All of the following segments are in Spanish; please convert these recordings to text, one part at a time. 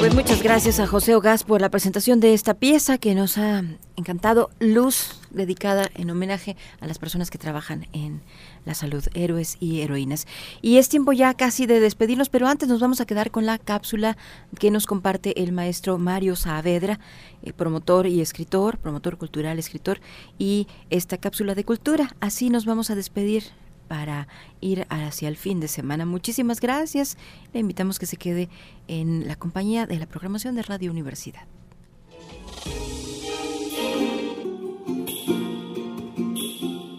pues muchas gracias a José Ogas por la presentación de esta pieza que nos ha encantado. Luz, dedicada en homenaje a las personas que trabajan en la salud, héroes y heroínas. Y es tiempo ya casi de despedirnos, pero antes nos vamos a quedar con la cápsula que nos comparte el maestro Mario Saavedra, eh, promotor y escritor, promotor cultural, escritor, y esta cápsula de cultura. Así nos vamos a despedir para ir hacia el fin de semana. Muchísimas gracias. Le invitamos que se quede en la compañía de la programación de Radio Universidad.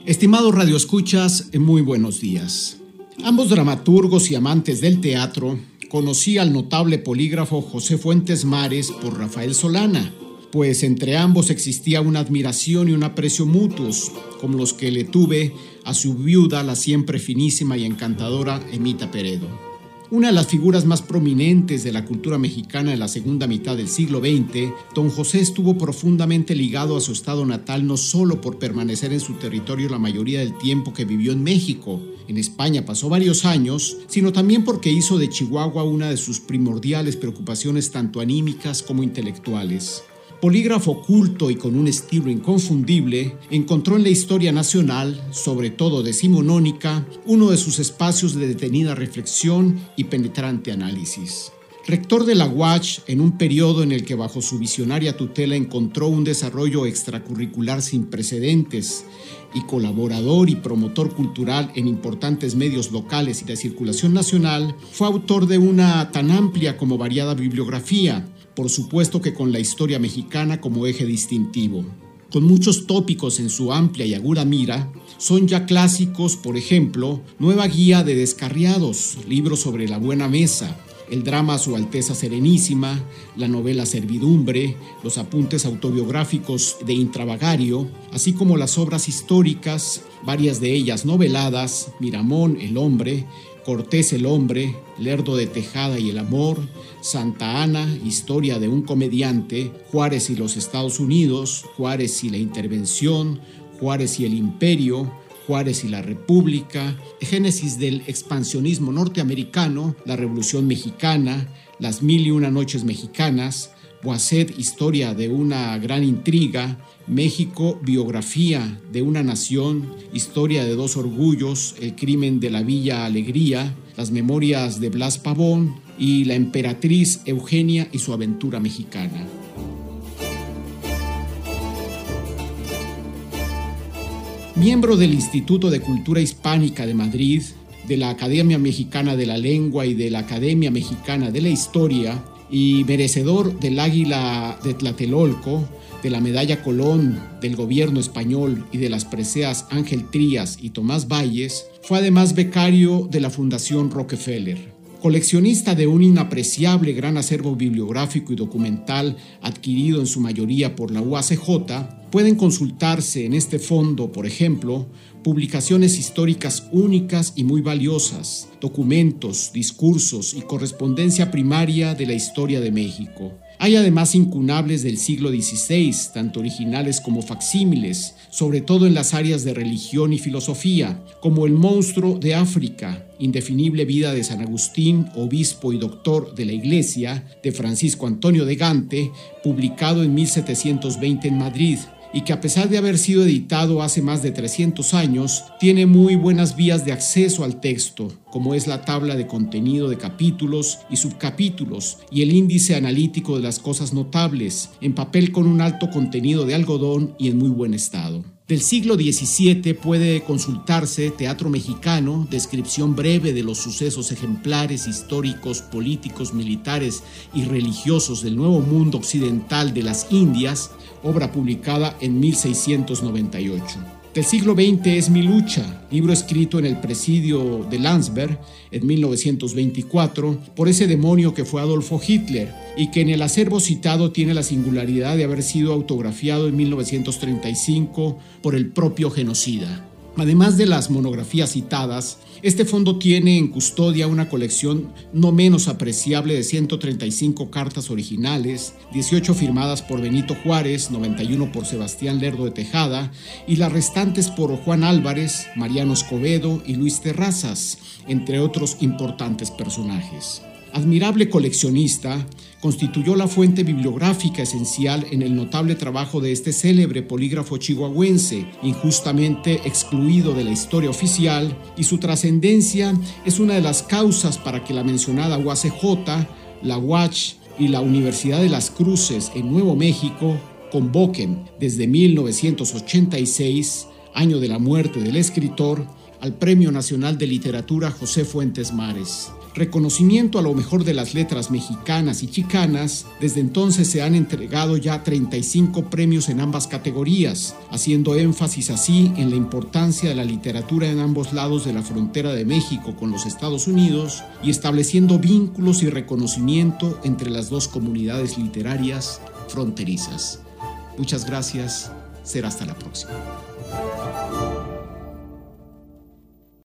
Estimados radioescuchas, muy buenos días. Ambos dramaturgos y amantes del teatro conocí al notable polígrafo José Fuentes Mares por Rafael Solana, pues entre ambos existía una admiración y un aprecio mutuos, como los que le tuve a su viuda, la siempre finísima y encantadora Emita Peredo. Una de las figuras más prominentes de la cultura mexicana en la segunda mitad del siglo XX, don José estuvo profundamente ligado a su estado natal no solo por permanecer en su territorio la mayoría del tiempo que vivió en México, en España pasó varios años, sino también porque hizo de Chihuahua una de sus primordiales preocupaciones tanto anímicas como intelectuales. Polígrafo culto y con un estilo inconfundible, encontró en la historia nacional, sobre todo decimonónica, uno de sus espacios de detenida reflexión y penetrante análisis. Rector de la UACH en un periodo en el que bajo su visionaria tutela encontró un desarrollo extracurricular sin precedentes y colaborador y promotor cultural en importantes medios locales y de circulación nacional, fue autor de una tan amplia como variada bibliografía, por supuesto que con la historia mexicana como eje distintivo. Con muchos tópicos en su amplia y aguda mira, son ya clásicos, por ejemplo, Nueva Guía de Descarriados, libro sobre la buena mesa, el drama Su Alteza Serenísima, la novela Servidumbre, los apuntes autobiográficos de Intravagario, así como las obras históricas, varias de ellas noveladas, Miramón, El Hombre, Cortés el hombre, Lerdo de Tejada y el amor, Santa Ana, historia de un comediante, Juárez y los Estados Unidos, Juárez y la intervención, Juárez y el imperio, Juárez y la República, Génesis del expansionismo norteamericano, la Revolución Mexicana, las Mil y Una Noches Mexicanas, Boisset, Historia de una gran intriga, México, Biografía de una nación, Historia de dos orgullos, El crimen de la Villa Alegría, Las memorias de Blas Pavón y La emperatriz Eugenia y su aventura mexicana. Miembro del Instituto de Cultura Hispánica de Madrid, de la Academia Mexicana de la Lengua y de la Academia Mexicana de la Historia, y merecedor del Águila de Tlatelolco, de la Medalla Colón del gobierno español y de las preseas Ángel Trías y Tomás Valles, fue además becario de la Fundación Rockefeller. Coleccionista de un inapreciable gran acervo bibliográfico y documental adquirido en su mayoría por la UACJ, pueden consultarse en este fondo, por ejemplo, publicaciones históricas únicas y muy valiosas, documentos, discursos y correspondencia primaria de la historia de México. Hay además incunables del siglo XVI, tanto originales como facsímiles, sobre todo en las áreas de religión y filosofía, como El monstruo de África, Indefinible vida de San Agustín, obispo y doctor de la Iglesia, de Francisco Antonio de Gante, publicado en 1720 en Madrid, y que a pesar de haber sido editado hace más de 300 años, tiene muy buenas vías de acceso al texto, como es la tabla de contenido de capítulos y subcapítulos y el índice analítico de las cosas notables, en papel con un alto contenido de algodón y en muy buen estado. Del siglo XVII puede consultarse Teatro Mexicano, descripción breve de los sucesos ejemplares históricos, políticos, militares y religiosos del Nuevo Mundo Occidental de las Indias, obra publicada en 1698. Del siglo XX es Mi lucha, libro escrito en el presidio de Landsberg en 1924 por ese demonio que fue Adolfo Hitler y que en el acervo citado tiene la singularidad de haber sido autografiado en 1935 por el propio genocida. Además de las monografías citadas, este fondo tiene en custodia una colección no menos apreciable de 135 cartas originales, 18 firmadas por Benito Juárez, 91 por Sebastián Lerdo de Tejada y las restantes por Juan Álvarez, Mariano Escobedo y Luis Terrazas, entre otros importantes personajes. Admirable coleccionista, constituyó la fuente bibliográfica esencial en el notable trabajo de este célebre polígrafo chihuahuense, injustamente excluido de la historia oficial, y su trascendencia es una de las causas para que la mencionada UACJ, la UACH y la Universidad de las Cruces en Nuevo México convoquen desde 1986, año de la muerte del escritor, al Premio Nacional de Literatura José Fuentes Mares reconocimiento a lo mejor de las letras mexicanas y chicanas, desde entonces se han entregado ya 35 premios en ambas categorías, haciendo énfasis así en la importancia de la literatura en ambos lados de la frontera de México con los Estados Unidos y estableciendo vínculos y reconocimiento entre las dos comunidades literarias fronterizas. Muchas gracias, será hasta la próxima.